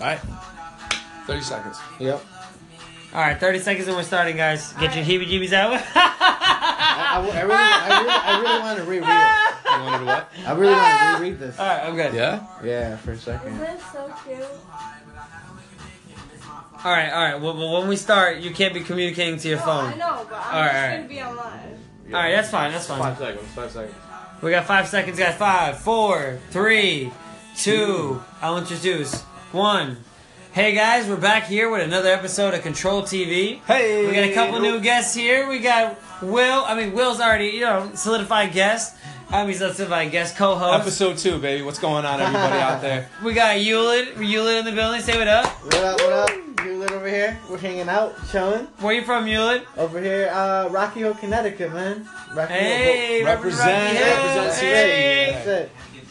Right? 30 seconds. Yep. All right, 30 seconds and we're starting, guys. Get your heebie-jeebies out. I, I, I really, I really, I really want to reread it. You wanted what? I really want to reread this. All right, I'm good. Yeah? Yeah, for a Isn't second. this so cute? All right, all right. Well, well, when we start, you can't be communicating to your No, phone. I know, but I'm All just right. gonna be online. All right, that's fine. That's fine. Five seconds. Five seconds. We got five seconds, guys. Five, four, three, two. I'll introduce one. Hey guys, we're back here with another episode of Control TV. Hey! We got a couple new guests here. We got Will. I mean, Will's already, you know, solidified guest. I mean, solidified guest co-host. Episode two, baby. What's going on, everybody out there? We got Hewlett. Hewlett in the building. Say what up. What up, what up? You over here? We're hanging out, chilling. Where you from, Hewlett? Over here, uh, Rocky Hill, Connecticut, man. Rocky Hey, Hill. Represent- Rocky Hill. represent That's Hey. That's it.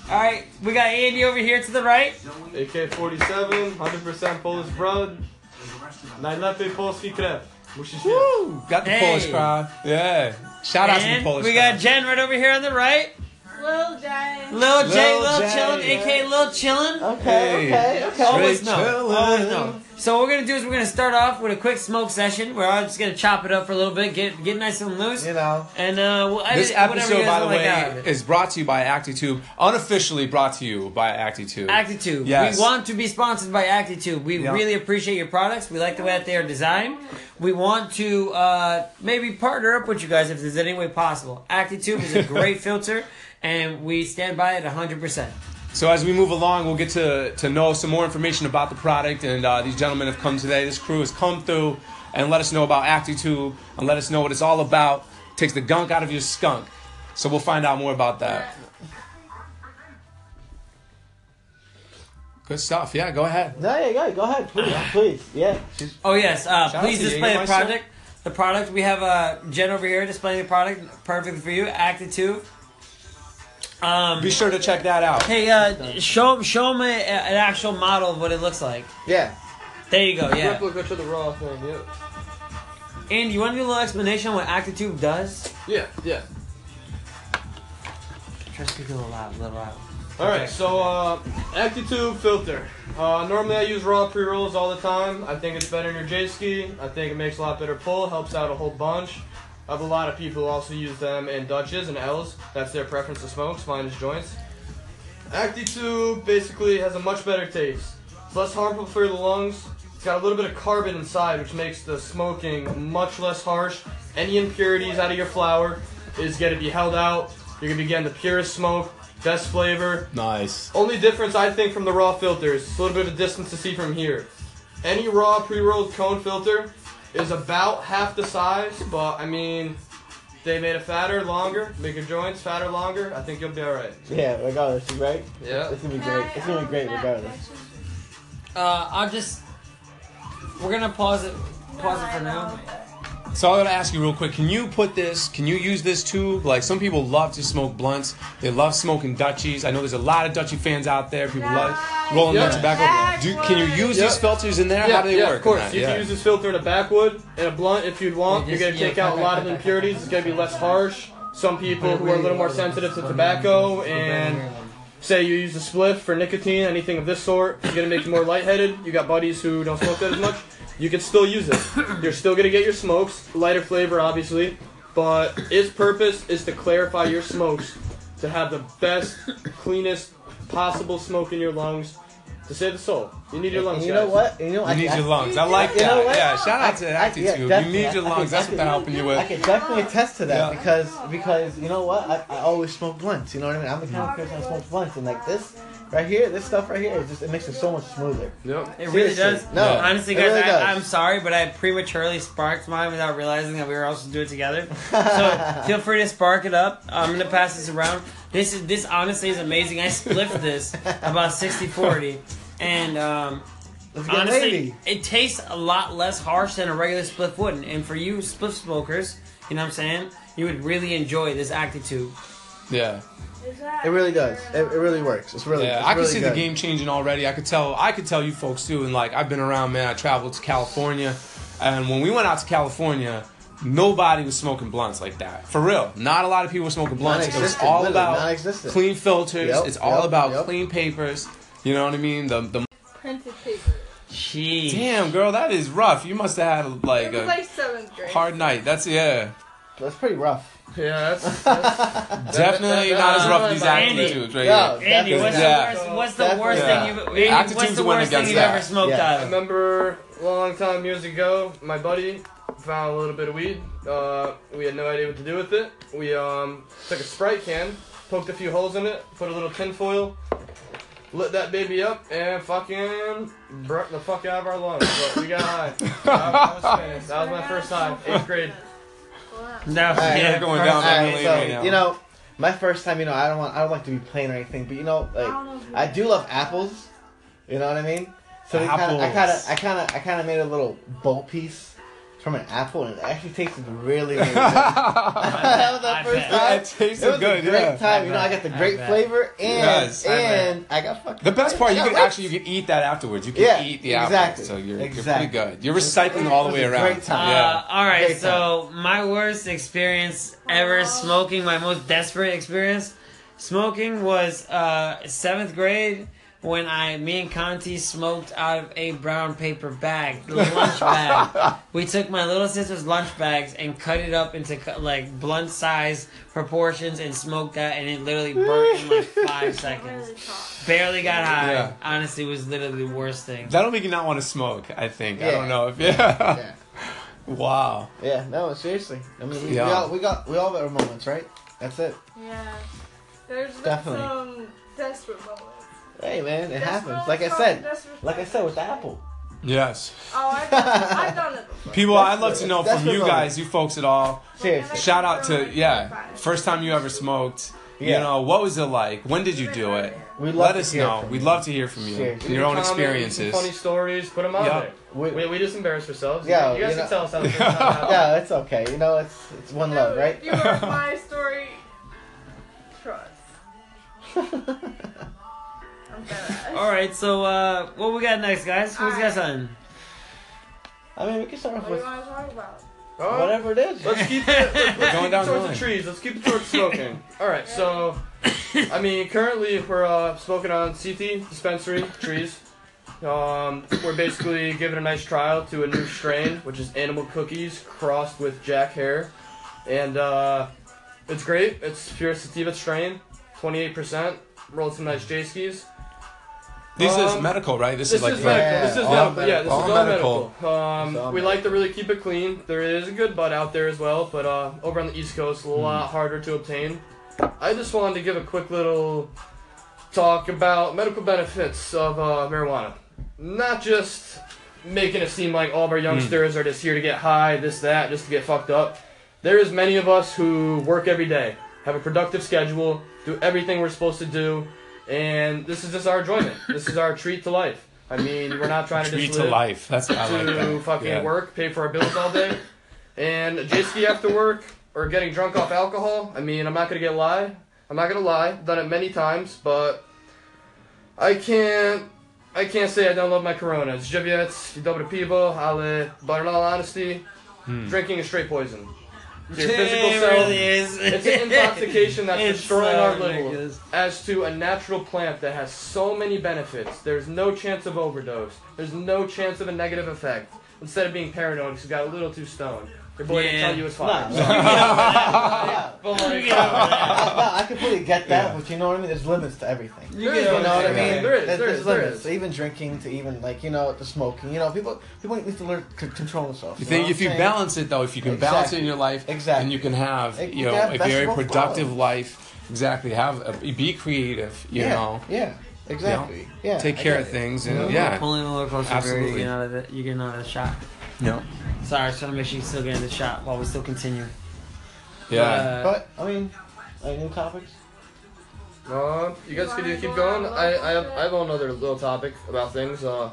All right, we got Andy over here to the right. AK-47, 100% Polish blood. Najlepiej polski krew. Musisz wiedzieć. Woo! Got the Hey. Polish crowd. Yeah. Shout out to the and Polish we crowd. got Jen right over here on the right. Lil J. Lil J, Lil Lil J, Chillin, yeah. aka Lil Chillin. Okay, Hey. okay, okay. Always Straight know. chillin'. Always know. So what we're gonna do is we're gonna start off with a quick smoke session. We're all just gonna chop it up for a little bit, get get nice and loose, You know. and uh, we'll This edit you episode, by the way, get out of it. is brought to you by ActiTube. Unofficially brought to you by ActiTube. ActiTube. Yes. We want to be sponsored by ActiTube. We Yeah. really appreciate your products. We like the way that they are designed. We want to uh, maybe partner up with you guys if there's any way possible. ActiTube is a great filter, and we stand by it 100%. So as we move along, we'll get to, to know some more information about the product. And uh, these gentlemen have come today. This crew has come through and let us know about ActiTube and let us know what it's all about. Takes the gunk out of your skunk. So we'll find out more about that. Good stuff. Yeah, go ahead. No, yeah, go, go ahead, please, please. Yeah. Oh yes, uh, please display the Jägermeister. product. The product we have uh, Jen over here displaying the product, perfect for you. ActiTube. Um, Be sure to check that out. hey, uh, show show them a, an actual model of what it looks like. yeah. There you go. Yeah. Replica to the raw thing, yeah. And you want to do a little explanation on what ActiTube does? Yeah, yeah. Try to speak a little loud, a little loud. Alright, Okay. so uh, ActiTube filter. Uh, normally I use raw pre-rolls all the time. I think it's better in your J-Ski. I think it makes a lot better pull, helps out a whole bunch. I have a lot of people who also use them in Dutches and L's. That's their preference to smokes, mine is joints. ActiTube basically has a much better taste. It's less harmful for the lungs. It's got a little bit of carbon inside, which makes the smoking much less harsh. Any impurities out of your flower is going to be held out. You're going to be getting the purest smoke, best flavor. Nice. Only difference I think from the raw filters, it's a little bit of distance to see from here. Any raw pre-rolled cone filter is about half the size, but I mean, they made it fatter, longer, make your joints fatter, longer. I think you'll be all right. Yeah, regardless, right? Yeah. It's gonna be great. It's gonna be great regardless. Uh, I'll just. We're gonna pause it. Pause it for now. So I'm gonna ask you real quick. Can you put this? Can you use this too? Like some people love to smoke blunts. They love smoking Dutchies. I know there's a lot of Dutchie fans out there. People love rolling Yeah. their tobacco. Do, can you use Yeah. these filters in there? Yeah, How do they yeah, work? of course. You Yeah. can use this filter in a backwood and a blunt if you'd want. You're gonna take out a lot of the impurities. It's gonna be less harsh. Some people who are a little more sensitive to tobacco and say you use a spliff for nicotine, anything of this sort, it's gonna make you more lightheaded. You got buddies who don't smoke that as much. You can still use it. You're still gonna get your smokes, lighter flavor, obviously, but its purpose is to clarify your smokes to have the best, cleanest possible smoke in your lungs to save the soul. You need your lungs, And you know what? You know, You I, need I, your lungs. I like You that. Yeah, shout out to I- I- ActiTube. yeah, you need your I- I lungs. That's what they're helping you with. I with. can definitely attest to that Yeah. because because you know what? I, I always smoke blunts. You know what I mean? I'm the kind of person that smokes blunts, and like this right here, this stuff right here, it just it makes it so much smoother. Yep. It really Seriously. does. No, honestly, it guys, really I, does. I'm sorry, but I prematurely sparked mine without realizing that we were also doing it together. So feel free to spark it up. I'm gonna pass this around. This is this honestly is amazing. I spliffed this about 60-40. and um, Let's get honestly, lady. it tastes a lot less harsh than a regular spliff would. And for you spliff smokers, you know what I'm saying, you would really enjoy this ActiTube. Yeah. Is that It really does. It, it really works. It's really. Yeah, it's I can really see good. the game changing already. I could tell. I could tell you folks too. And like, I've been around, man. I traveled to California, and when we went out to California, nobody was smoking blunts like that. For real, not a lot of people were smoking blunts. It was all about clean filters. Yep, it's all yep, about yep. clean papers. You know what I mean? The the printed paper? Jeez. Damn, girl, that is rough. You must have had like It was a like seventh grade. hard night. That's yeah, That's pretty rough. Yeah, that's, that's definitely that- not as rough as that- these that- Andy. attitudes right No. here. Andy, what's Yeah. the worst? What's the Definitely. worst Yeah. thing you've? Andy, what's the worst thing you've ever smoked Yeah. I out of? remember a long time years ago, my buddy found a little bit of weed. Uh, we had no idea what to do with it. We um, took a Sprite can, poked a few holes in it, put a little tin foil, lit that baby up, and fucking broke the fuck out of our lungs. But we got high. I, I was. That was my first time, eighth grade. No, Alright, yeah, going down that Alright, so right now. you know, my first time, you know, I don't want, I don't like to be plain or anything, but you know, like I do love apples. You know what I mean? So they kinda, I kind of, I kind of, I kind of made a little bowl piece from an apple, and it actually tasted really, really good. that was the I first bet. time. It tasted It was good, a great yeah. time. I you know, I got the great flavor, and Yes, and I got fucking. The best part, you can actually you can eat that afterwards. You can Yeah, eat the exactly. apple, so you're, Exactly. you're pretty good. You're recycling all the way It was a around. great time. Uh, Yeah. all right, Great so my worst experience ever smoking, my most desperate experience smoking was uh, seventh grade when I, me and Conti smoked out of a brown paper bag, the lunch bag. We took my little sister's lunch bags and cut it up into like blunt size proportions and smoked that, and it literally burnt in like five seconds. Barely got high. Yeah. Honestly, it was literally the worst thing. That'll make you not want to smoke. I think. I don't know if yeah. Yeah. wow. Yeah, no, seriously. I mean, we, Yeah. we all we got we all got our moments, right? That's it. Yeah. There's been Definitely. some desperate moments. Hey, man, it Desperate happens. Like I said, like I said with the apple. Yes. Oh, I've done, I've done it before. People, That's I'd love to know from you guys, you folks at all. Seriously. Shout out to yeah, first time you ever smoked. Yeah. You know, what was it like? When did you do it? We'd Let to us hear know. We'd you. love to hear from you. Seriously. Your own experiences. Funny stories. Put them out Yep. there. We, We, we just embarrass ourselves. Yeah, you guys you can tell us how the first time yeah, it's okay. You know, it's it's one love, No, right? If you heard my story, trust. I'm dead. All right, so uh, what we got next, guys? Who's got something? I mean, we can start off What do with you want to talk about? Oh, whatever it is. Let's keep it. Let's Going keep down it towards the the trees. Let's keep it towards smoking. All right. So, I mean, currently we're uh, smoking on CT dispensary trees. Um, we're basically giving a nice trial to a new strain, which is animal cookies crossed with Jack Herer, and uh, it's great. It's pure sativa strain, 28%. Rolled some nice J skis. This is Um, medical, right? This, This is like is very- medical. This is all medical. medical. Yeah, this All is all medical. medical. Um, all we like to really keep it clean. There is a good bud out there as well, but uh, over on the East Coast, a lot harder to obtain. I just wanted to give a quick little talk about medical benefits of uh, marijuana. Not just making it seem like all of our youngsters are just here to get high, this, that, just to get fucked up. There is many of us who work every day, have a productive schedule, do everything we're supposed to do, and this is just our enjoyment. this is our treat to life. I mean, we're not trying to treat just to life. That's I like to that. fucking Yeah. work, pay for our bills all day, and j ski after work or getting drunk off alcohol. I mean, I'm not gonna get lie. I'm not gonna lie. Done it many times, but I can't. I can't say I don't love my Coronas. Żywiec, dobre pivo, ale, but in all honesty, Hmm. drinking is straight poison. To your It physical really self, is. it's an intoxication that's It's destroying so our liver as to a natural plant that has so many benefits. There's no chance of overdose. There's no chance of a negative effect. Instead of being paranoid because you got a little too stoned. Your boy didn't Yeah. tell you it's Nah, fine. no. Yeah. You get over that. I, no, I completely get that, Yeah. but you know what I mean. There's limits to everything. You get You over know what I that. mean? Yeah, there is, There's, there there's there limits. is. Even drinking, to even like you know, to smoking. You know, people people need to learn to control themselves. You know think what if I'm you saying? balance it though, if you can balance it Exactly. in your life, Exactly. and you can have You you know can have a very vegetables, productive flowers. life, exactly. Have a, be creative, you yeah, know. yeah, exactly. Yeah, Take I care get of it. things, and Mhm. yeah, Pulling a roller coaster, Absolutely. Absolutely. you get out of the, you get out of the shot. No, Sorry, I was trying to make sure you still get in the shot while we still continue. yeah. Uh, But I mean, any new topics? uh, you guys can keep going. I, I have I have another little topic about things. Uh,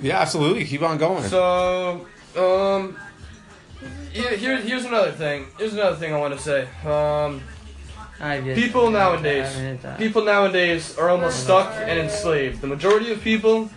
yeah, absolutely. Keep on going. so um, here, here here's another thing. Here's another thing I want to say. Um, I get People nowadays- I people nowadays are almost stuck and enslaved. The majority of people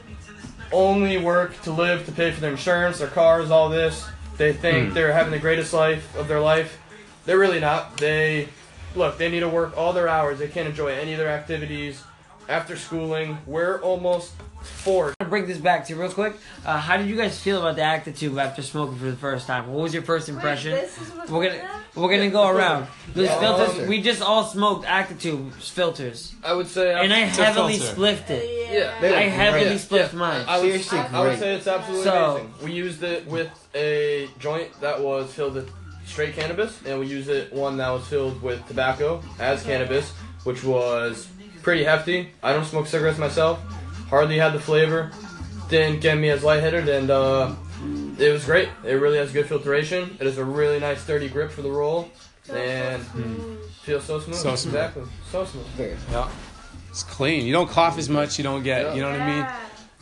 only work to live, to pay for their insurance, their cars, all this. They think Hmm. they're having the greatest life of their life. They're really not. They look, they need to work all their hours. They can't enjoy any of their activities after schooling. We're almost four. to bring this back to you real quick. Uh, how did you guys feel about the ActiTube after smoking for the first time? What was your first impression? Wait, this is we're gonna in we're gonna go around. Those Yeah. filters, Um, we just all smoked ActiTube filters, I would say. and I heavily spliffed it. Yeah. They I heavily great. spliffed Yeah. mine. I would, Seriously, I would say it's absolutely So- amazing. We used it with a joint that was filled with straight cannabis, and we used it one that was filled with tobacco as cannabis, which was pretty hefty. I don't smoke cigarettes myself. Hardly had the flavor. Didn't get me as lightheaded, and uh, it was great. It really has good filtration. It has a really nice sturdy grip for the roll, and feels so smooth. So smooth. Exactly. So smooth. Very. Yeah. It's clean. You don't cough as much. You don't get. Yeah. You know what I mean?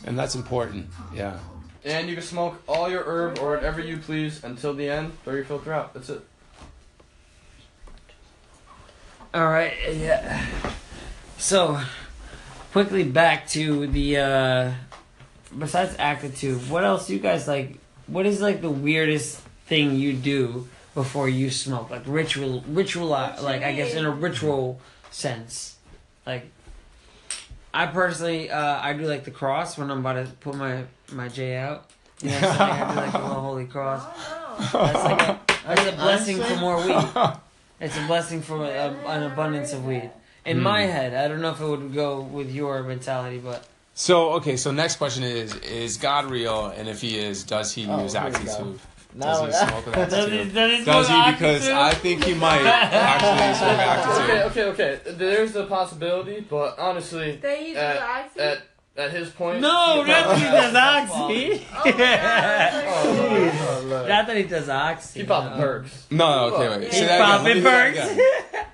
And that's important. Yeah. And you can smoke all your herb or whatever you please until the end. Throw your filter out. That's it. All right, yeah. So, quickly back to the. uh Besides ActiTube, what else you guys like? What is like the weirdest thing you do before you smoke? Like ritual, ritual, you like I guess in a ritual sense. Like, I personally, uh I do like the cross when I'm about to put my my J out. You know what I'm saying? I do like the little holy cross. I don't know. That's like a, that's a blessing for more weed. It's a blessing for a, an abundance of weed. In my hmm. head, I don't know if it would go with your mentality, but So okay. So next question is: Is God real? And if He is, does He Oh, use here we No, Does he smoke with does ActiTube? does it Does he? Because ActiTube? I think he might actually smoke Okay, ActiTube. okay, okay. There's the possibility, but honestly, They use at, the at at his point. no, he not that he probably- does oxy. oh, God. Oh, look. Not that he does oxy. He popped no. perks. No, no, okay, wait. He's Say that again. Let me popping perks.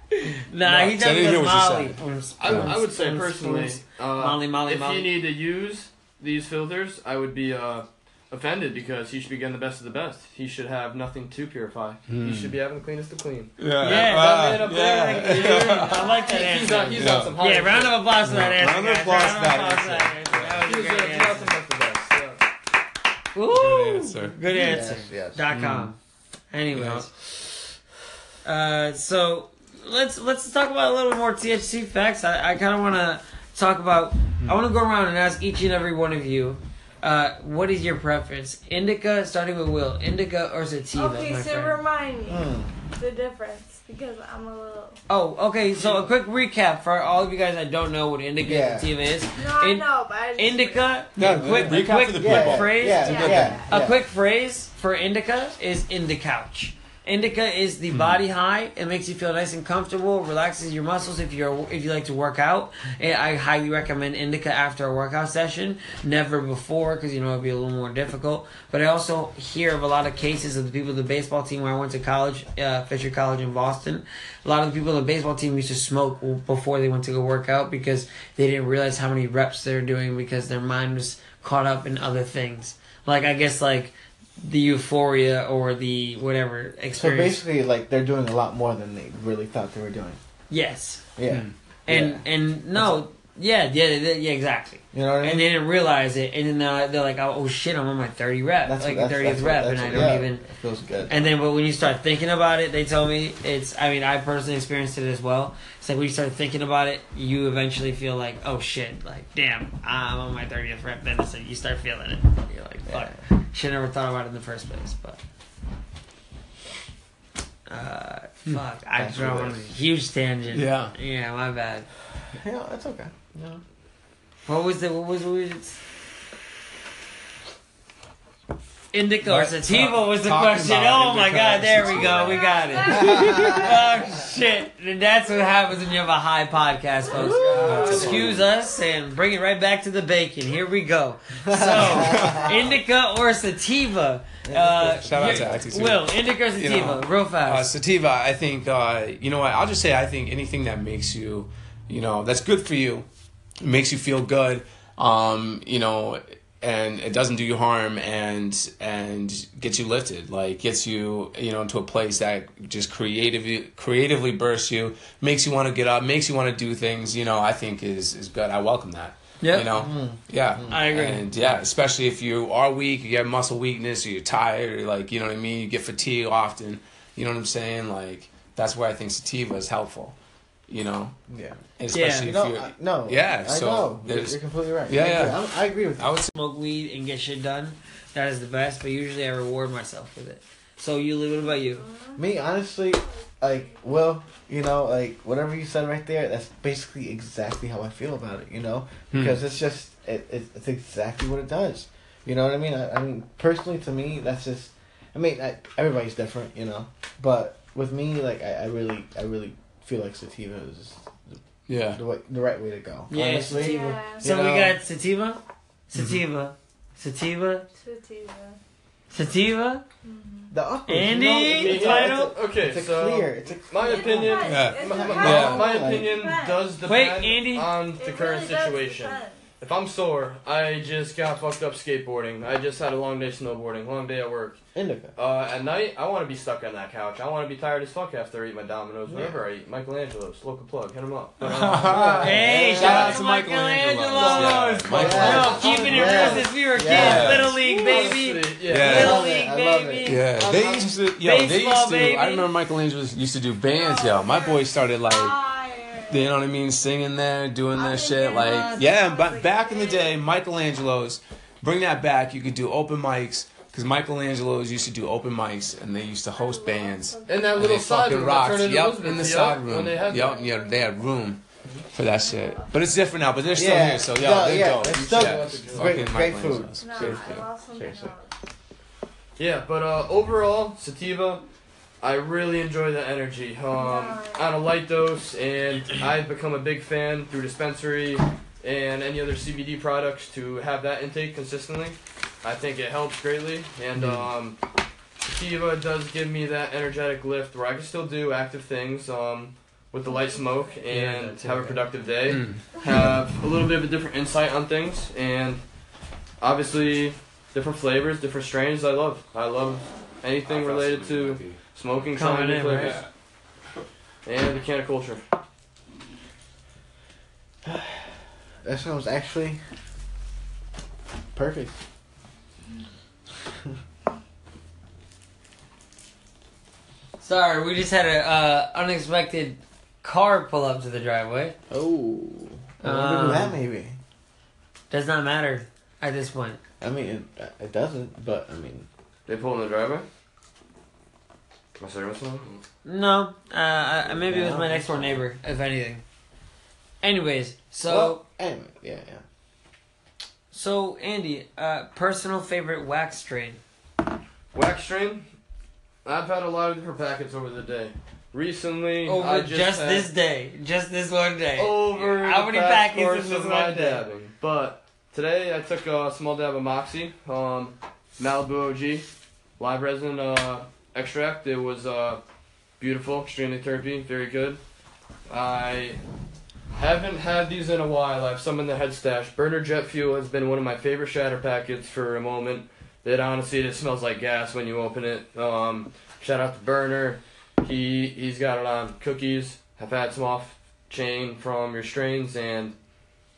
Nah, No, he so I does didn't hear with what you Molly. I, I would say personally, spoons. uh, Molly, Molly, if Molly. you need to use these filters, I would be uh, offended because he should be getting the best of the best. He should have nothing to purify. He should be having the cleanest of clean. Yeah, Yeah, ah, that man up yeah. there, I like that He's answer. on, he's Yeah. on some high. yeah, round of applause for that Yeah, answer. round of applause for that applause for that answer. answer. That was a He's, great uh, he's answer. nothing the best. Yeah. Woo! Good answer. Good answer. Yes, yes. Dot com. Anyways, uh, so let's let's talk about a little more THC facts. I, I kind of want to talk about. I want to go around and ask each and every one of you, uh, what is your preference? Indica, starting with Will. Indica or sativa, Okay, so friend. remind me Mm. the difference because I'm a little. Oh, okay. So a quick recap for all of you guys that don't know what indica Yeah. and sativa is. No, I know, but I just Indica. Yeah, a quick, recap quick for the Yeah, phrase. Yeah, Yeah. yeah, A quick phrase for indica is in the couch. Indica is the body high. It makes you feel nice and comfortable, relaxes your muscles if you're if you like to work out. I highly recommend indica after a workout session, never before because you know it'd be a little more difficult. But I also hear of a lot of cases of the people of the baseball team where I went to college, uh, Fisher College in Boston. A lot of the people on the baseball team used to smoke before they went to go work out because they didn't realize how many reps they're doing because their mind was caught up in other things. Like I guess like the euphoria or the whatever experience. So basically, like they're doing a lot more than they really thought they were doing. yes, Yeah, Hmm. and Yeah. and no, yeah, yeah, yeah, yeah, exactly. you know what I mean. And they didn't realize it, and then they're, they're like, oh, oh shit, I'm on my thirty rep, That's like that's- thirtieth that's rep, what- and I don't yeah, even. It feels good. And then, but when you start thinking about it, they tell me it's. I mean, I personally experienced it as well. It's like when you start thinking about it, you eventually feel like, oh shit, like damn, I'm on my thirtieth rep. Then so you start feeling it. You're like, fuck, should never thought about it in the first place. But, uh, fuck, I That's drove on a huge tangent. Yeah. yeah, my bad. yeah, that's okay. Yeah. What was the what was what was it? Indica or sativa talk- was the question. Oh my god, there we go, we got it. oh shit, And that's what happens when you have a high podcast, folks. Excuse us and bring it right back to the bacon. Here we go. So, indica or sativa? Uh, Shout out to Active Will, indica or sativa? You know, real Uh, fast. sativa, I think, uh, you know what? I'll just say, I think anything that makes you, you know, that's good for you, makes you feel good, um, you know, and it doesn't do you harm and and gets you lifted, like gets you, you know, into a place that just creatively creatively bursts you, makes you want to get up, makes you want to do things. You know, I think is is good. I welcome that. yeah You know, yeah, I agree. And yeah, especially if you are weak, you have muscle weakness, or you're tired, or like you know what I mean. You get fatigue often. You know what I'm saying? Like that's where I think sativa is helpful. You know, Yeah. and especially You if know, you're. I, no. Yeah, I so know. You're, you're completely right. Yeah, I agree. yeah. I'm- I agree with you. I would Smoke weed and get shit done. That is the best, but usually I reward myself with it. So you, what about you? Me, honestly, like, well, you know, like whatever you said right there, that's basically exactly how I feel about it. You know, Hmm. because it's just it, it, it's exactly what it does. You know what I mean? I, I mean, personally, to me, that's just. I mean, I, everybody's different, you know, but with me, like, I, I really, I really feel like sativa is yeah. the way, the right way to go. Yeah, honestly, sativa. Yeah. So You we know- got sativa, sativa, mm-hmm. sativa, Sativa. sativa. Mm-hmm. the awkward, Andy? you know, it's, Yeah, title? it's a, Okay, it's so clear. It's a my It opinion. Yeah. It my, my. Yeah. my Like- opinion does depend Wait, Andy? on the It current really situation. depend. If I'm sore, I just got fucked up skateboarding. I just had a long day snowboarding, long day at work. indica. Uh, at night, I want to be stuck on that couch. I want to be tired as fuck after I eat my Domino's. Whenever I eat, Michelangelo's, local plug, hit him up. But, uh, Hey, shout out to Michelangelo's. Yeah, Yo, Michelangelo's. keeping it Yeah. real since we were kids. Yeah. Little league, baby. Yeah. Yeah. Little I love league, I love baby. it. Yeah, they used to. Yo, they Baseball, used to. baby. I remember Michelangelo used to do bands. Yo, my boy started like, Fire. You know what I mean, singing there, doing their shit. doing Like, yeah, but back in the day, Michelangelo's, bring that back. You could do open mics because Michelangelo's used to do open mics and they used to host bands. In that little they side fucking room rocked. Yep, in the yep, side room. they had Yep, yeah, they had room for that shit. But it's different now. But they're still Yeah. here, so yeah, No, they're yeah, dope. it's still- should- it's great- great Michelangelo's. No, Seriously. I lost something Seriously. else. Yeah, but uh, overall, sativa, I really enjoy the energy. Um, on a light dose, and I've become a big fan through dispensary and any other CBD products to have that intake consistently. I think it helps greatly, and um, sativa does give me that energetic lift where I can still do active things um, with the light smoke and that's it, have a productive day. Mm. Have a little bit of a different insight on things, and obviously different flavors, different strains. I love. I love anything related to smoking, trying Coming in, flavors, right? and the can of culture. That sounds actually perfect. Sorry, we just had an uh, unexpected car pull up to the driveway. Oh, I wonder Um, who that maybe. Does not matter at this point. I mean, it, it doesn't, but I mean, They pull in the driveway. My service one. No, uh, uh, maybe it was my next door neighbor, if anything. Anyways, so well, anyway, yeah, yeah. so Andy, uh, personal favorite wax strain. Wax strain. I've had a lot of different packets over the day. Recently, Over I just, just, had this day, just this one day. over How the many past packets course is this one day? dabbing. But today I took a small dab of Moxie, um, Malibu OG, live resin uh, extract. It was uh, beautiful, extremely terpy, very good. I haven't had these in a while. I have some in the head stash. Burner Jet Fuel has been one of my favorite shatter packets for a moment. That honestly, it smells like gas when you open it. Um, shout out to Burner. He he's got it on cookies. I've had some off chain from your strains, and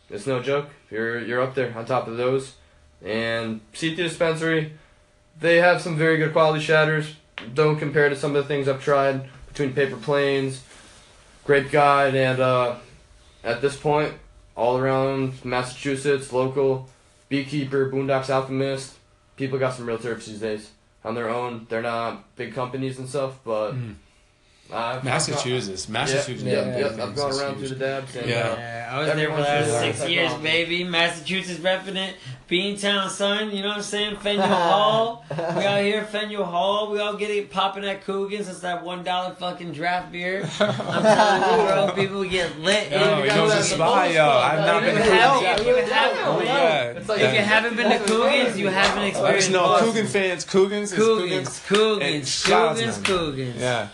it's no joke. You're you're up there on top of those. And CT Dispensary, they have some very good quality shatters. Don't compare to some of the things I've tried between Paper Planes, Grape Guide, and uh, at this point, all around Massachusetts, local, Beekeeper, Boondocks Alchemist, people got some real terps these days on their own. They're not big companies and stuff, but Mm. I've, Massachusetts, Massachusetts. Yep, got yep, big yep. I've gone around huge. through the dabs, and Yeah. uh, Yeah, I was there for the last six learn years, baby. Massachusetts repping it. Beantown, son. You know what I'm saying? Faneuil Hall. We out here, Faneuil Hall. We all get it popping at Coogan's. It's that one dollar fucking draft beer. I'm telling you, bro. People get lit. Yo, If he you knows guys- spot, yo. I've not been to Coogan's you haven't- Oh, yeah. It's like- If you haven't been to Coogan's, you haven't Let experienced us know, Boston. Coogan fans, Coogan's, is Coogan's, Coogan's, And shout out to Coogan's. Coogan's. Yeah,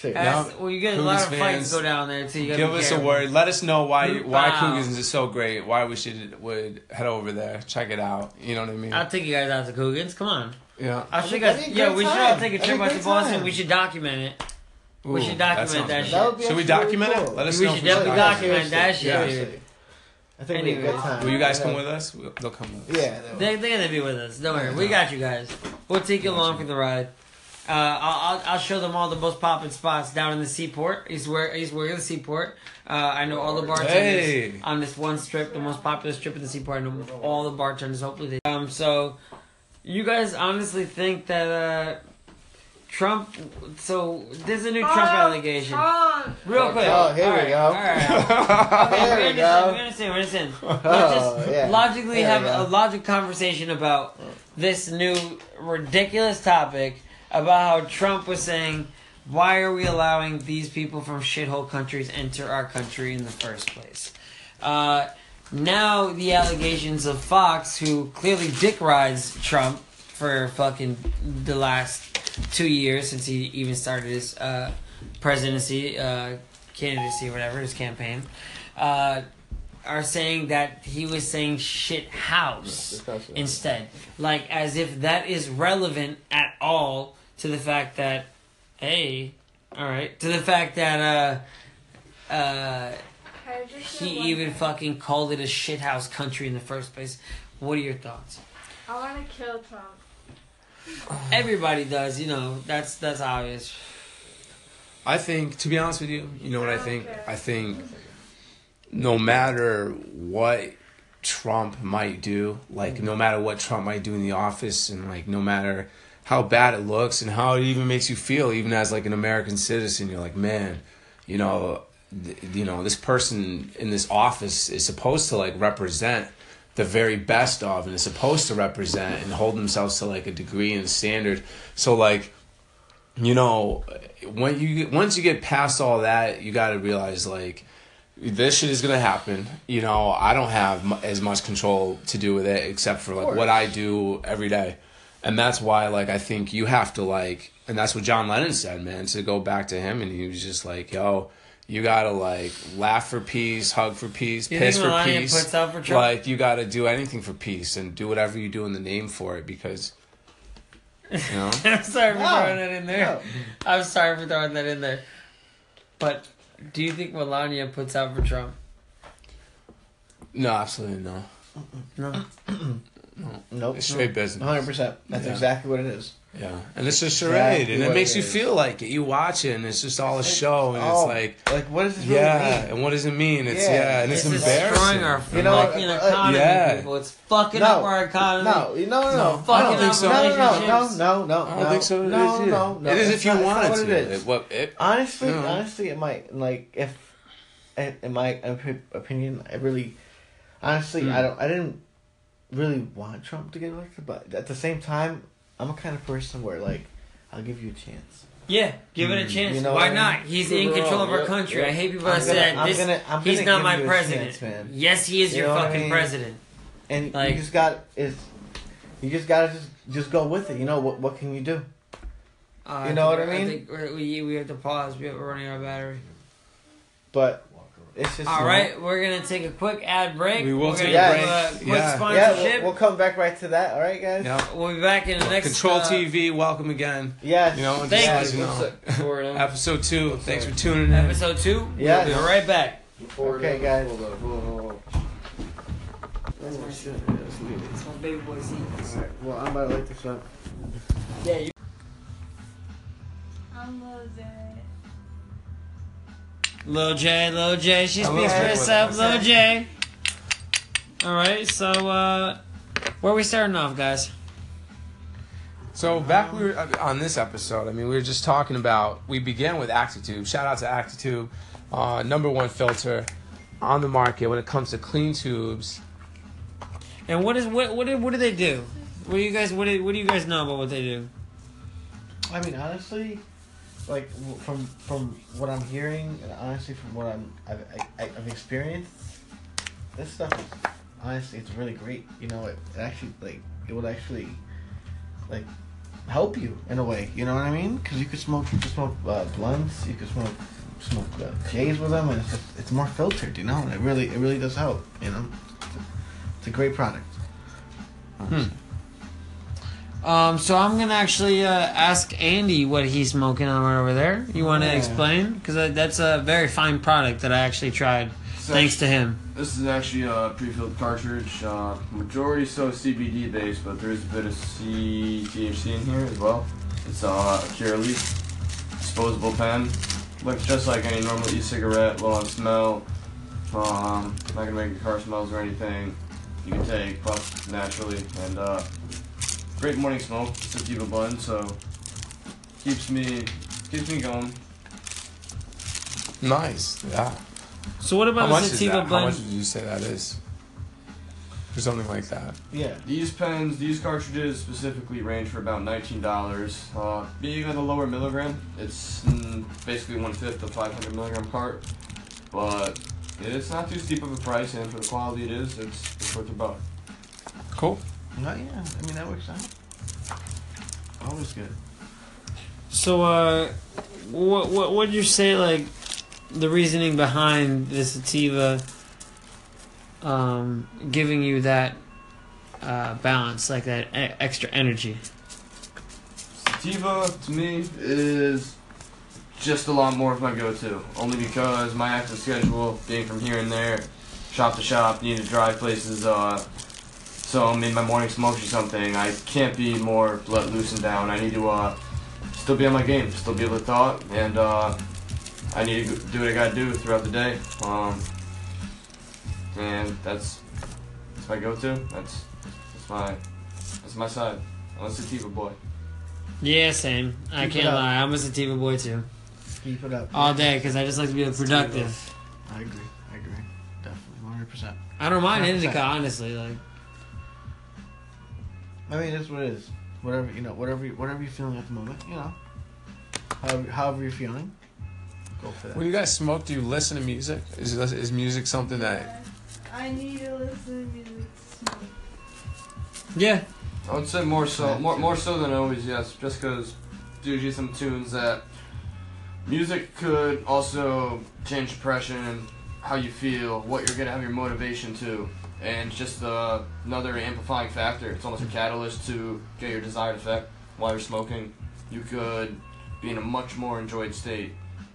Shit. Now, well, you get a lot of Coogan's fights fans, go down there too. You gotta give us a word. Let us know why why Wow. Coogan's is so great. Why we should would head over there, check it out. You know what I mean? I'll take you guys out to Coogan's. Come on. yeah. I'll show you That'd guys. be a Yeah, great we should all take a trip be out to Boston. time. We should document it. We should document sounds that shit. That Should we actually really document it? Let us We know. should if definitely document that shit, Yeah. dude. I think it'd be a good time. Will you guys come with us? They'll come with us. Yeah. they will. They, they're gonna be with us. Don't worry. We got you guys. We'll take you along for the ride. Uh, I'll, I'll I'll show them all the most popping spots down in the seaport. He's where he's where the seaport. Uh, I know all the bartenders Hey. on this one strip, the most popular strip in the seaport. I know all the bartenders. Hopefully, they um. So, you guys honestly think that uh, Trump? So there's a new Trump Fuck allegation. Trump. Real quick. Oh, here we go. All right. Okay, There we we understand. go. We understand. We understand. Oh, Let's just yeah. logically There have a logic conversation about this new ridiculous topic about how Trump was saying, "Why are we allowing these people from shithole countries enter our country in the first place?" Uh, now the allegations of Fox, who clearly dick rides Trump for fucking the last two years since he even started his uh, presidency, uh, candidacy, whatever his campaign, uh, are saying that he was saying shit house instead, like as if that is relevant at all to the fact that, hey, all right, to the fact that uh, uh, Can I just say he even thing? fucking called it a shithouse country in the first place. What are your thoughts? I want to kill Trump. Everybody does, you know. That's that's obvious. I think, to be honest with you, you know what I think? Okay. I think no matter what Trump might do, like no matter what Trump might do in the office, and like no matter how bad it looks and how it even makes you feel, even as like an American citizen, you're like, man, you know, th- you know, this person in this office is supposed to like represent the very best of, and is supposed to represent and hold themselves to like a degree and standard. So like you know, when you once you get past all that, you got to realize like this shit is gonna happen. You know, I don't have mu- as much control to do with it except for like what I do every day, and that's why like I think you have to like, and that's what John Lennon said, man. To go back to him, and he was just like, yo. You gotta like laugh for peace, hug for peace, You piss for peace. puts up for Trump? Like you gotta do anything for peace and do whatever you do in the name for it because you know. I'm sorry for No, throwing that in there. no. I'm sorry for throwing that in there. But do you think Melania puts out for Trump? No, absolutely no. No. Nope. It's straight business. 100%. That's Yeah. exactly what it is. Yeah, and it's a charade, Exactly and it makes it you is. feel like it. You watch it, and it's just all a show, and Oh, it's like, like, what does this really yeah, mean? and what does it mean? It's Yeah. yeah, and it's, It's embarrassing. destroying our You know what, fucking uh, economy, yeah. people. It's fucking No. up our economy. No, no, no, no. No, I fucking don't think up so. No, no, no, relationships. no, no, I don't no, think so. No, it is, no, no. It is It's if you not- want it's it not to. what it is. It- what it, Honestly, No. honestly, it might like if, in in my opi- opinion, I really, honestly, Hmm. I don't, I didn't really want Trump to get elected, but at the same time, I'm a kind of person where like, I'll give you a chance. Yeah, give it a chance. You know Why I not? He's in control of our country. I hate people I'm that say gonna- that. I'm This, gonna- I'm he's gonna not my president. chance. Yes, he is You your what I fucking mean? president. And Like- you just got is, you just gotta just just go with it. You know what? What can you do? Uh, You know think- what I mean? think we're- we we have to pause. We- We're running out of battery. But it's just All you know- we're gonna take a quick ad break. We will We're take gonna a do break. a quick Yeah. Yeah, sponsorship. we'll, we'll come back right to that. All right, guys. yeah. we'll be back in the next Control uh, TV, welcome again. Yes. You know, and Thank just you. know, Episode episode two. Thanks for tuning in. Episode two. Yeah. We'll be right back. Okay, guys. Hold on, hold on, hold on. That's my shit. It's my baby boy seat. All right. Well, I'm about to light this up. Yeah, you. I'm Jose. Lil J, Lil J, she speaks for herself, what's Lil? J. Alright, so, uh, where are we starting off, guys? So back we were uh, on this episode. I mean, we were just talking about. We began with Actitube. Shout out to Actitube, uh, number one filter on the market when it comes to clean tubes. And what is, what, what, do- what do they do? What do you guys, what do, what do you guys know about what they do? I mean, honestly, like from from what I'm hearing, and honestly from what I'm I've, I, I've experienced, this stuff is honestly it's really great. You know, it, it actually like it would actually like help you in a way. You know what I mean? Because you could smoke you could smoke uh, blunts, you could smoke smoke uh, J's with them, and it's just, it's more filtered. You know, and it really it really does help. You know, it's a, it's a great product. honestly. Um, so I'm gonna actually uh, ask Andy what he's smoking on right over there. You want to Yeah. explain? Because that's a very fine product that I actually tried, thanks to him. This is actually a pre-filled cartridge. Uh, majority so CBD based, but there's a bit of C THC in here as well. It's uh, a Curaleaf disposable pen. Looks just like any normal e-cigarette, low on smell. Um, not gonna make your car smells or anything. You can take puff naturally and uh, great morning smoke. Sativa blend, so keeps me keeps me going. Nice. Yeah. So what How about much the is sativa that? How blend? much did you say that is? Or something like that. Yeah. These pens, these cartridges specifically range for about nineteen dollars. Uh, being at a lower milligram, it's mm, basically one fifth of 500 milligram cart, but it's not too steep of a price, and for the quality it is, it's, it's worth a buck. Cool. No, yeah. I mean, that works out. Always good. So, uh, what what would you say like the reasoning behind the sativa um, giving you that uh, balance, like that e- extra energy? Sativa to me is just a lot more of my go-to, only because my active schedule, being from here and there, shop to shop, need to drive places. Uh, so I'm in my morning smokes or something. I can't be more let loose and down. I need to uh, still be on my game, still be able to thought, and uh, I need to do what I gotta do throughout the day. Um, and that's that's my go-to. That's that's my that's my side. I'm a sativa boy. Yeah, same. I Keep it can't lie. I'm a sativa boy too, Keep it up. all day because I just like to be productive. I agree. I agree. Definitely. 100. percent I don't mind 100%. indica, honestly. Like, I mean, that's what it is. Whatever you know, whatever you, whatever you're feeling at the moment, you know. However, however you're feeling, go for that. When you guys smoke, do you listen to music? Is is music something that I need to listen to music to smoke. yeah, I would say more so, more, more so than always, yes. Just because usually some tunes that music could also change depression, how you feel, what you're gonna have your motivation to, and just uh, another amplifying factor. It's almost a catalyst to get your desired effect while you're smoking. You could be in a much more enjoyed state,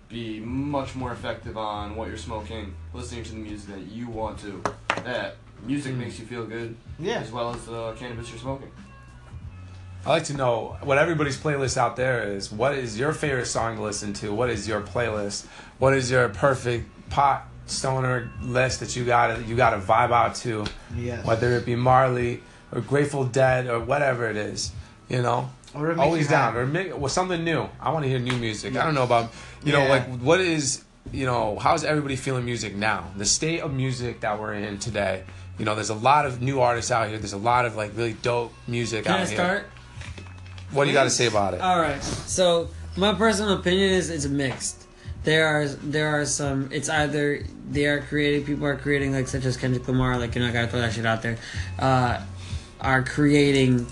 be much more effective on what you're smoking, listening to the music that you want to. That music makes you feel good yeah. as well as the cannabis you're smoking. I like to know what everybody's playlist out there is. What is your favorite song to listen to? What is your playlist? What is your perfect pot stoner list that you got you got to vibe out to? Yes. Whether it be Marley or Grateful Dead or whatever it is, you know. Or Always you down or make, well, something new. I want to hear new music. I don't know about you know like what is you know how's everybody feeling music now? The state of music that we're in today. You know, there's a lot of new artists out here. There's a lot of like really dope music can out I here. start? What do you got to say about it? All right. So my personal opinion is it's mixed. There are there are some. It's either they are creating people are creating like such as Kendrick Lamar. Like you know, I gotta throw that shit out there. Uh, are creating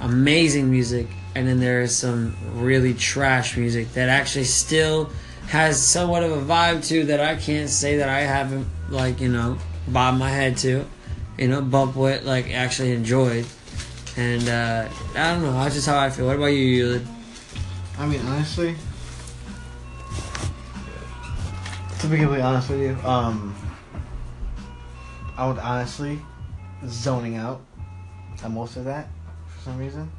amazing music, and then there is some really trash music that actually still has somewhat of a vibe to that I can't say that I haven't like you know bob my head to, you know bump with like actually enjoyed. And uh, I don't know. That's just how I feel. What about you, Yulid? I mean, honestly, to be completely honest with you, um, I would honestly zoning out on most of that for some reason.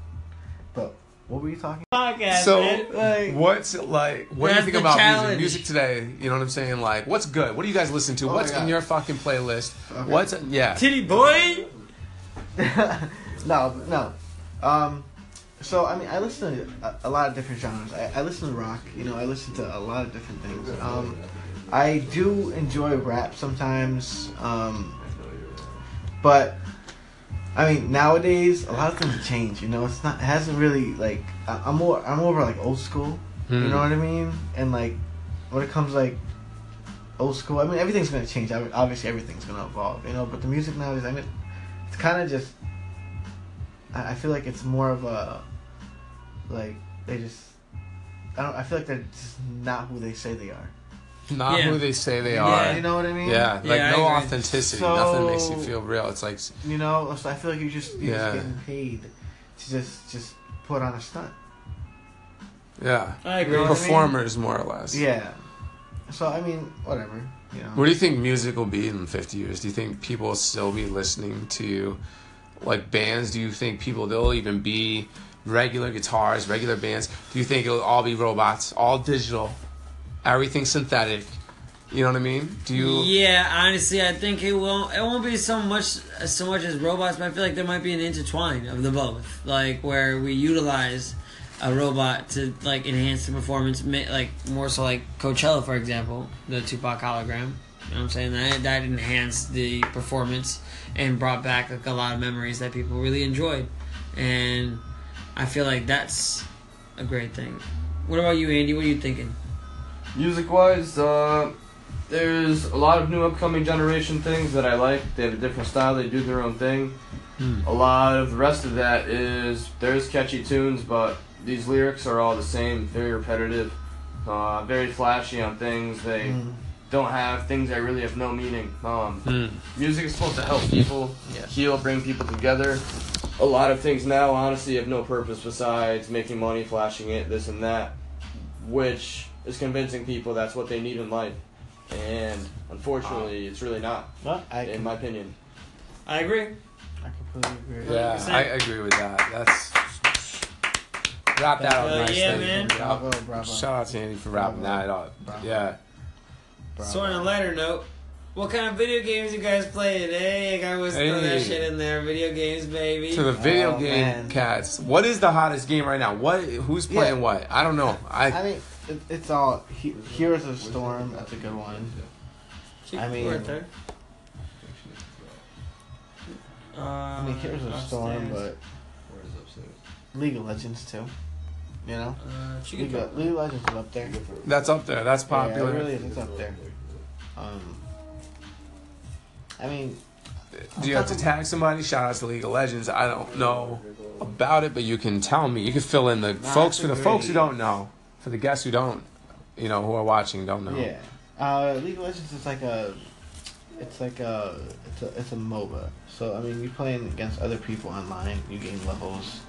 But what were you talking? Podcast, So, Like, what's it like? What do you think about challenge. music? Music today, you know what I'm saying? Like, what's good? What do you guys listen to? Oh what's in your fucking playlist? Okay. What's yeah? Titty boy. no, no. Um, so I mean, I listen to a, a lot of different genres. I, I listen to rock. You know, I listen to a lot of different things. Um, I do enjoy rap sometimes. Um, but I mean, nowadays a lot of things have changed. You know, it's not. It hasn't really like. I, I'm more. I'm over like old school. You Hmm. know what I mean? And like, when it comes like old school, I mean, everything's gonna change. I mean, obviously, everything's gonna evolve. You know, but the music nowadays, I mean, it's kind of just. I, I feel like it's more of a, like they just. I don't. I feel like they're just not who they say they are. Not Yeah. who they say they Yeah. are. You know what I mean? Yeah, like Yeah, no authenticity. So- Nothing makes you feel real. It's like You know, so I feel like you're just you're Yeah. just getting paid to just just put on a stunt. yeah, I You know what I mean? performers more or less. Yeah. So I mean, whatever. You know. Where do you think music will be in 50 years? Do you think people will still be listening to like bands? Do you think people they'll even be regular guitars, regular bands? Do you think it'll all be robots, all digital, everything synthetic? You know what I mean? Do you? Yeah, honestly, I think it won't. It won't be so much so much as robots, but I feel like there might be an intertwine of the both, like where we utilize a robot to like enhance the performance, like more so like Coachella, for example, the Tupac hologram. You know what I'm saying? That that enhanced the performance and brought back like a lot of memories that people really enjoyed, and I feel like that's a great thing. What about you, Andy? What are you thinking? Music wise, uh, there's a lot of new upcoming generation things that I like. They have a different style, they do their own thing. A lot of the rest of that is there's catchy tunes, but these lyrics are all the same, very repetitive, uh, very flashy on things. They Mm. don't have things that really have no meaning. Um, Hmm. music is supposed to help people Yeah. heal, bring people together. A lot of things now, honestly, have no purpose besides making money, flashing it, this and that, which is convincing people that's what they need in life. And unfortunately, it's really not, Well, I, in my opinion. I agree. I completely agree. Yeah, 100%. I agree with that. That's wrap that up Hell nicely. yeah, man. Bravo, oh, bravo. Shout out to Andy for wrapping Bravo. that up. Bravo. Yeah. bravo. So on a lighter note, what kind of video games you guys playing? Eh? Hey, I always throw that shit in there. Video games, baby. To the video Oh, game man. cats. What is the hottest game right now? What? Who's playing Yeah. what? I don't know. I, I mean, it, it's all. He, Heroes of Storm. That's a good one. I mean- right there. Uh, I mean, Heroes of Storm, but League of Legends too. You know, Uh, she League of, League of Legends is up there. that's up there. That's Yeah, popular. it really is. It's up there. Um, I mean, Do you have to tag somebody? Shout out to League of Legends. I don't know about it, but you can tell me. You can fill in the folks for the folks who don't know. For the guests who don't, you know, who are watching don't know. yeah. Uh, League of Legends is like a. It's like a. It's a. It's a MOBA. So I mean, you're playing against other people online. You gain levels,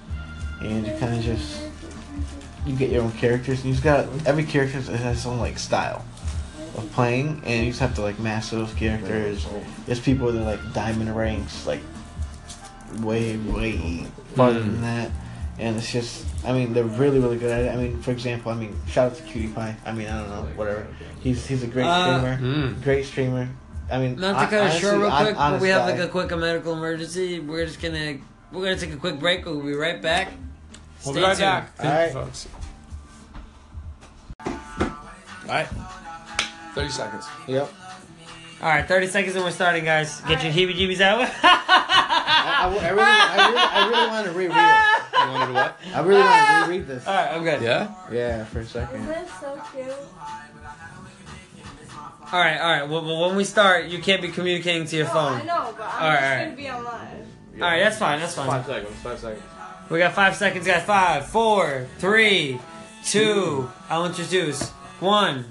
and you kind of just. You get your own characters, and you've got every character has its own like style of playing, and you just have to like master those characters. There's people that are like diamond ranks, like way way farther Mm. than that, and it's just. I mean, they're really really good at it. I mean, for example, I mean, shout out to Cutie Pie. I mean, I don't know, whatever. He's he's a great Uh, streamer. Mm. Great streamer. I mean, Not to hon- cut it short honestly, real hon- quick, but honest we have guy. like a quick medical emergency. We're just gonna we're gonna take a quick break. We'll be right back. We'll Stay be right tuned. back. Thank All you, right. folks. All right. 30 seconds. Yep. All right, thirty seconds and we're starting, guys. Get your heebie-jeebies out. I, I, I really, I really, I really want to reread it. You wanted what? I really want to reread this. All right, I'm good. Yeah? Yeah, for a Isn't second. it so cute? All right, all right. Well, well, when we start, you can't be communicating to your No, phone. I know, but I'm All right, just all right. gonna be online. All right, that's fine. That's fine. Five seconds. Five seconds. We got five seconds, guys. Five, four, three, two. I'll introduce one.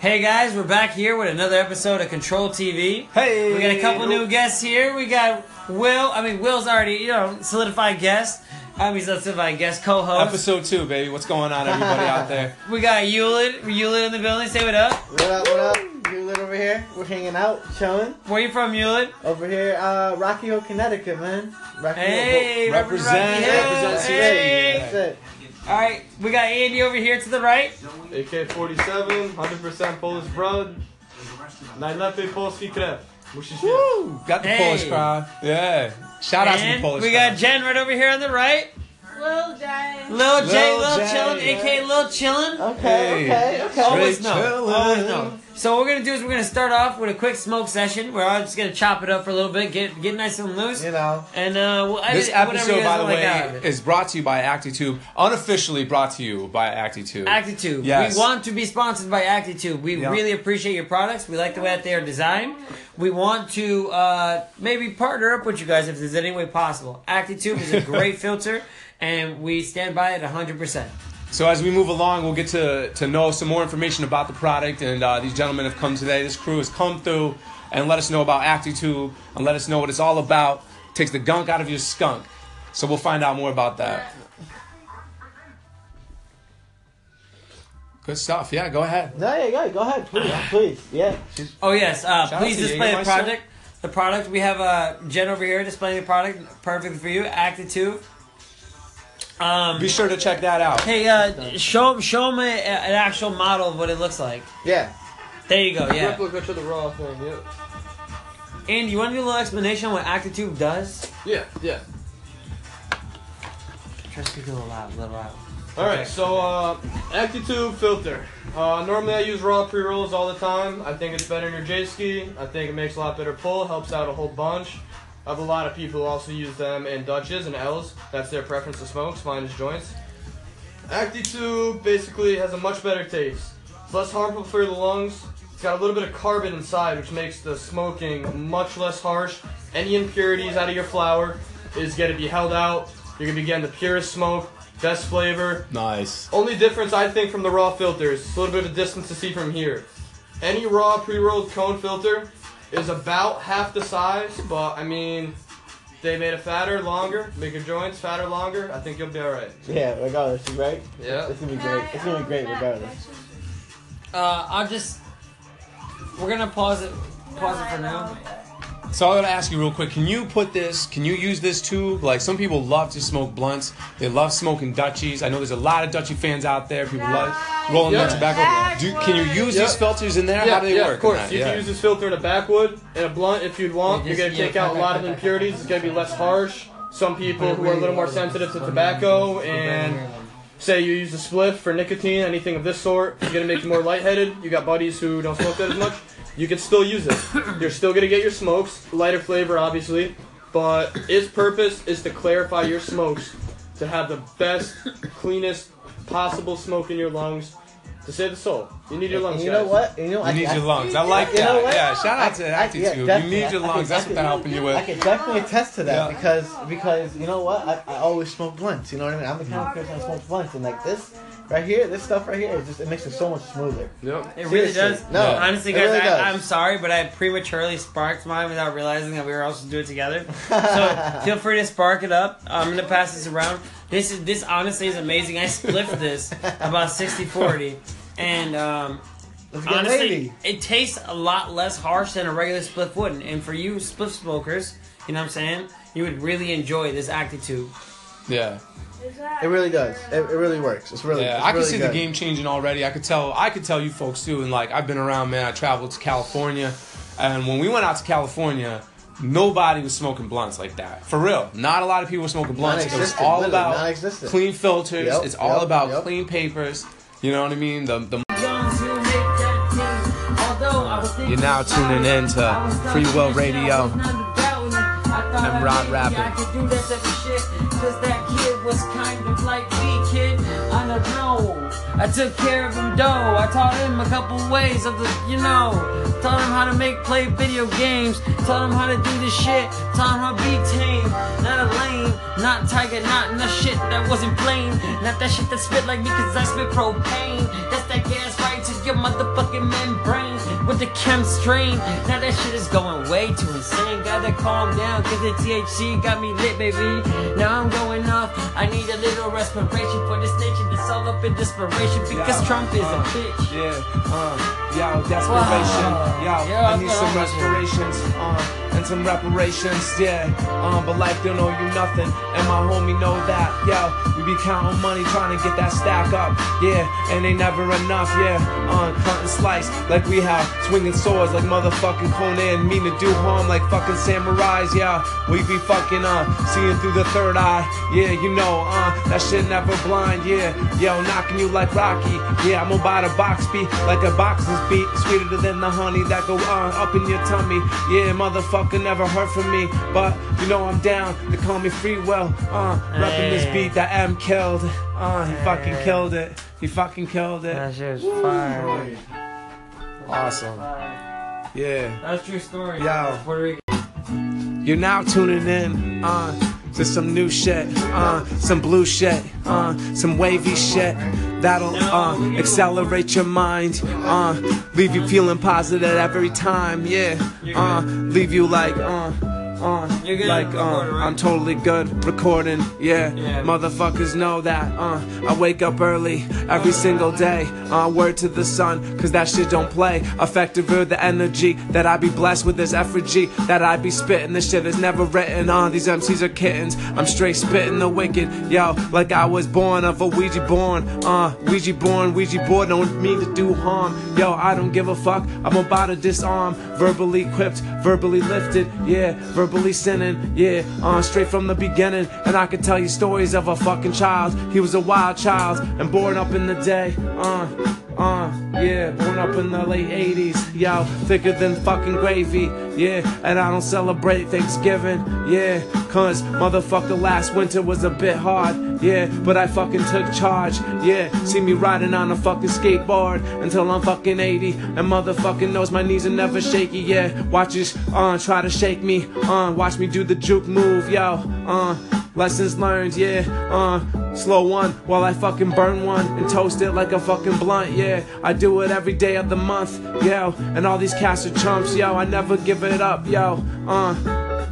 Hey guys, we're back here with another episode of Control TV. Hey! We got a couple new guests here. We got Will. I mean, Will's already, you know, solidified guest. I mean, solidified guest co-host. Episode two, baby. What's going on, everybody out there? We got Hewlett. Hewlett in the building. Say what up. What up? What up? You over here? We're hanging out, chilling Where you from, Hewlett? over here. Uh, Rocky Hill, Connecticut, man. Rocky Hey, Hill. Represent, Rocky Hill. represent That's Hey. That's it. All right, we got Andy over here to the right. AK-47, 100% Polish blood. Najlepiej polski krew. Musisz wiedzieć. Woo! Got the Hey. Polish crowd. Yeah. Shout out to the and Polish we crowd. got Jen right over here on the right. Lil J. Lil J, Lil Lil J, Chillin, yeah. aka Lil Chillin. Okay, Hey. okay, okay. Always Straight know. chillin'. Always know. So what we're gonna do is we're gonna start off with a quick smoke session. We're all just gonna chop it up for a little bit, get get nice and loose, You know. and uh, we'll edit This episode, by the way, out of it. is brought to you by ActiTube. Unofficially brought to you by ActiTube. Actitude. Yes. We want to be sponsored by ActiTube. We Yeah. really appreciate your products. We like the way that they are designed. We want to uh, maybe partner up with you guys if there's any way possible. ActiTube is a great filter, and we stand by it 100%. So as we move along, we'll get to, to know some more information about the product. And uh, these gentlemen have come today. This crew has come through and let us know about ActiTube and let us know what it's all about. Takes the gunk out of your skunk. So we'll find out more about that. Good stuff. Yeah, go ahead. No, yeah, yeah, go ahead, please, please. Yeah. Oh yes, uh, please display the Jägermeister. product. The product we have uh, Jen over here displaying the product, perfect for you. ActiTube. Um, Be sure to check that out. hey, uh, show show them a, an actual model of what it looks like. Yeah. There you go. Yeah. Replica to the raw thing. Yep. And you want to do a little explanation on what ActiTube does? Yeah. Yeah. Try to speak a little loud, a little loud. All right, Okay. so uh, ActiTube filter. Uh, normally I use raw pre rolls all the time. I think it's better in your J ski. I think it makes a lot better pull, helps out a whole bunch. I have a lot of people who also use them in Dutches and L's. That's their preference to smokes. Mine is joints. ActiTube basically has a much better taste. It's less harmful for the lungs. It's got a little bit of carbon inside, which makes the smoking much less harsh. Any impurities out of your flower is going to be held out. You're going to be getting the purest smoke, best flavor. Nice. Only difference I think from the raw filters, a little bit of distance to see from here. Any raw pre-rolled cone filter is about half the size, but I mean, they made it fatter, longer, make your joints fatter, longer. I think you'll be all right. Yeah, regardless, right? Yeah. It's gonna be great. It's gonna be great regardless. Uh, I'll just. We're gonna pause it. Pause it for now. So I gotta ask you real quick. Can you put this? Can you use this too? Like some people love to smoke blunts. They love smoking Dutchies. I know there's a lot of Dutchie fans out there. People love rolling Yeah. their tobacco. Do, can you use Yeah. these filters in there? Yeah, How do they yeah, work? of course. You yeah. can use this filter in a backwood and a blunt if you'd want. Yeah, You're gonna yeah, take out a lot of cut, impurities. It's gonna be less harsh. Some people who are a little more sensitive to tobacco and say you use a spliff for nicotine, anything of this sort, it's gonna make you more lightheaded. You got buddies who don't smoke that as much. You can still use it. You're still gonna get your smokes, lighter flavor, obviously, but its purpose is to clarify your smokes to have the best, cleanest possible smoke in your lungs to save the soul. You need your lungs, And you know what? You know, You I, need I, your lungs. I like You that. Yeah, shout out to I- I- ActiTube. yeah, you need your I- I lungs. That's what they're helping you with. I with. can definitely attest to that Yeah. because because you know what? I, I always smoke blunts. You know what I mean? I'm the kind of person that smokes blunts, and like this right here, this stuff right here, it just it makes it so much smoother. Yep. It really Seriously. does. No, honestly, it guys, really does. I, I'm sorry, but I prematurely sparked mine without realizing that we were also doing it together. So feel free to spark it up. I'm gonna pass this around. This is this honestly is amazing. I spliffed this about 60-40. and um, Let's get honestly, lady. it tastes a lot less harsh than a regular spliff would. And for you spliff smokers, you know what I'm saying, you would really enjoy this ActiTube. Yeah. It really does. It, it really works. It's really. Yeah, it's I can really see good. the game changing already. I could tell. I could tell you folks too. And like, I've been around, man. I traveled to California, and when we went out to California, nobody was smoking blunts like that. For real, not a lot of people were smoking blunts. It was all about clean filters. Yep, it's all yep, about yep. clean papers. You know what I mean? The the You're now tuning in to Free Will Radio. Rapping. I could do that type of shit, cause that kid was kind of like me, kid. I don't know. I took care of him, though. I taught him a couple ways of the, you know. Taught him how to make, play video games. Taught him how to do this shit. Taught him how to be tame. Not a lame, not tiger, not no shit that wasn't plain. Not that shit that spit like me, cause I spit propane. That's that gas right your motherfucking membranes with the chem strain. Now that shit is going way too insane. Gotta calm down, cause the THC got me lit, baby. Now I'm going off. I need a little respiration for this nation. It's all up in desperation because Yeah. Trump is a Uh, bitch. Yeah, uh, yo, desperation. Yo, Yeah, I need some I'm respirations, uh, and some reparations, yeah. Um, but life don't owe you nothing, and my homie know that. Yo, we be counting money trying to get that stack up, yeah, and they never enough, yeah. Uh, cut and slice like we have, swinging swords like motherfucking Conan, mean to do harm like fucking samurais, yeah. We be fucking uh, seeing through the third eye, yeah, you know, uh, that shit never blind, yeah. Yo, knocking you like Rocky, yeah. I'm about to buy the box beat like a boxer's beat, sweeter than the honey that go uh, up in your tummy, yeah. Motherfucker never heard from me, but you know I'm down. They call me Free Will, uh, repping this beat that M killed, uh, he fucking killed it, he fucking killed it. That shit was fire. Awesome, yeah. That's true story. Yo. Puerto Rico. You're now tuning in uh, to some new shit, uh, some blue shit, uh, some wavy shit that'll uh, accelerate your mind, uh, leave you feeling positive every time, yeah, uh, leave you like, uh, Uh, You're good like, uh, right? I'm totally good recording. Yeah. Yeah. Motherfuckers know that. Uh, I wake up early every single day. Uh, word to the sun, cause that shit don't play. Effective are the energy that I be blessed with this effigy that I be spitting. This shit is never written on. These MCs are kittens. I'm straight spitting the wicked. Yo, like I was born of a Ouija born. Uh, Ouija born, Ouija board, don't mean to do harm. Yo, I don't give a fuck. I'm about to disarm. Verbally equipped, verbally lifted. Yeah, verbally sinning. Yeah, uh, straight from the beginning. And I could tell you stories of a fucking child. He was a wild child and born up in the day. Uh, uh, yeah, born up in the late 80s. Yo, thicker than fucking gravy. Yeah, and I don't celebrate Thanksgiving. Yeah, cause motherfucker last winter was a bit hard. Yeah, but I fucking took charge. Yeah, see me riding on a fucking skateboard until I'm fucking 80. And motherfucking knows my knees are never shaky. Yeah, watches uh, try to shake me. Uh, watch me do the juke move. Yo, uh, lessons learned. Yeah, uh, Slow one while I fucking burn one and toast it like a fucking blunt. Yeah, I do it every day of the month. Yo, and all these cats are chumps. Yo, I never give it up. Yo, uh.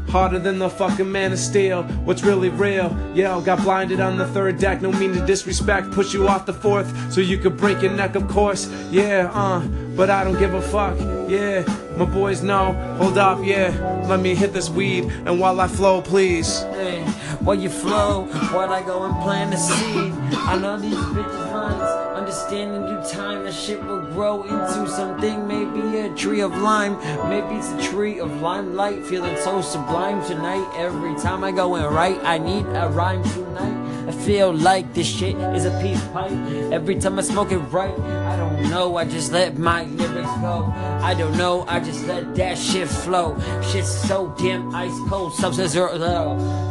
Harder than the fucking man of steel. What's really real? Yo, got blinded on the third deck. No mean to disrespect. Push you off the fourth so you could break your neck, of course. Yeah, uh, but I don't give a fuck. Yeah, my boys know. Hold up, yeah. Let me hit this weed. And while I flow, please. Hey, while you flow, while I go and plant a seed. I know these bitches lines. Understand in due time that shit will grow into something. Maybe a tree of lime. Maybe it's a tree of limelight. Feeling so sublime tonight. Every time I go and write, I need a rhyme tonight. I feel like this shit is a peace pipe. Every time I smoke it right, I don't know. I just let my lyrics go. I don't know. I just let that shit flow. Shit's so damn ice cold. Sub zero,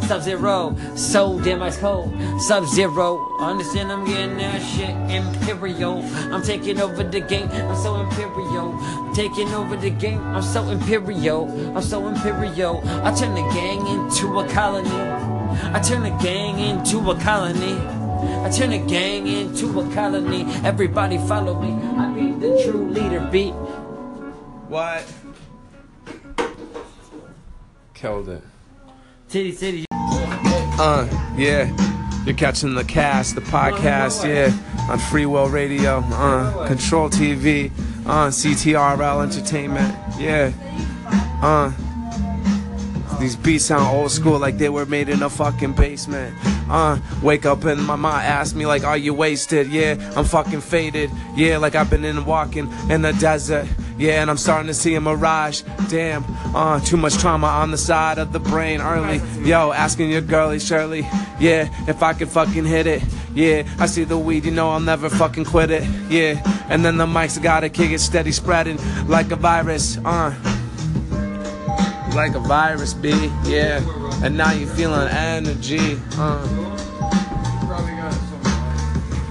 sub zero, so damn ice cold. Sub zero. Understand? I'm getting that shit imperial. I'm taking over the game. I'm so imperial. Taking over the game. I'm so imperial. I'm so imperial. I turn the gang into a colony. I turn the gang into a colony. I turn the gang into a colony. Everybody follow me. I be the true leader. Beat. What? Killed it. Titty, titty. Uh, yeah. You're catching the cast, the podcast, yeah, on Free Will Radio, uh, Control TV, uh, CTRL Entertainment, yeah, uh. These beats sound old school, like they were made in a fucking basement. Uh, wake up and my mom asked me like, "Are you wasted?" Yeah, I'm fucking faded. Yeah, like I've been in walking in the desert. Yeah, and I'm starting to see a mirage. Damn, uh, too much trauma on the side of the brain early. Yo, asking your girlie Shirley, yeah, if I could fucking hit it. Yeah, I see the weed, you know I'll never fucking quit it. Yeah, and then the mics gotta kick it steady, spreading like a virus. Uh like a virus, B. Yeah, and now you feeling energy. Uh.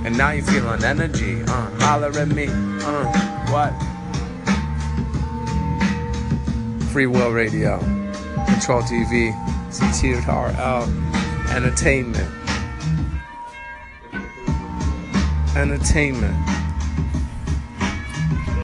And now you feeling energy. Uh, holler at me. Uh, what? Free Will Radio, Control TV, CTRL, Entertainment. Entertainment.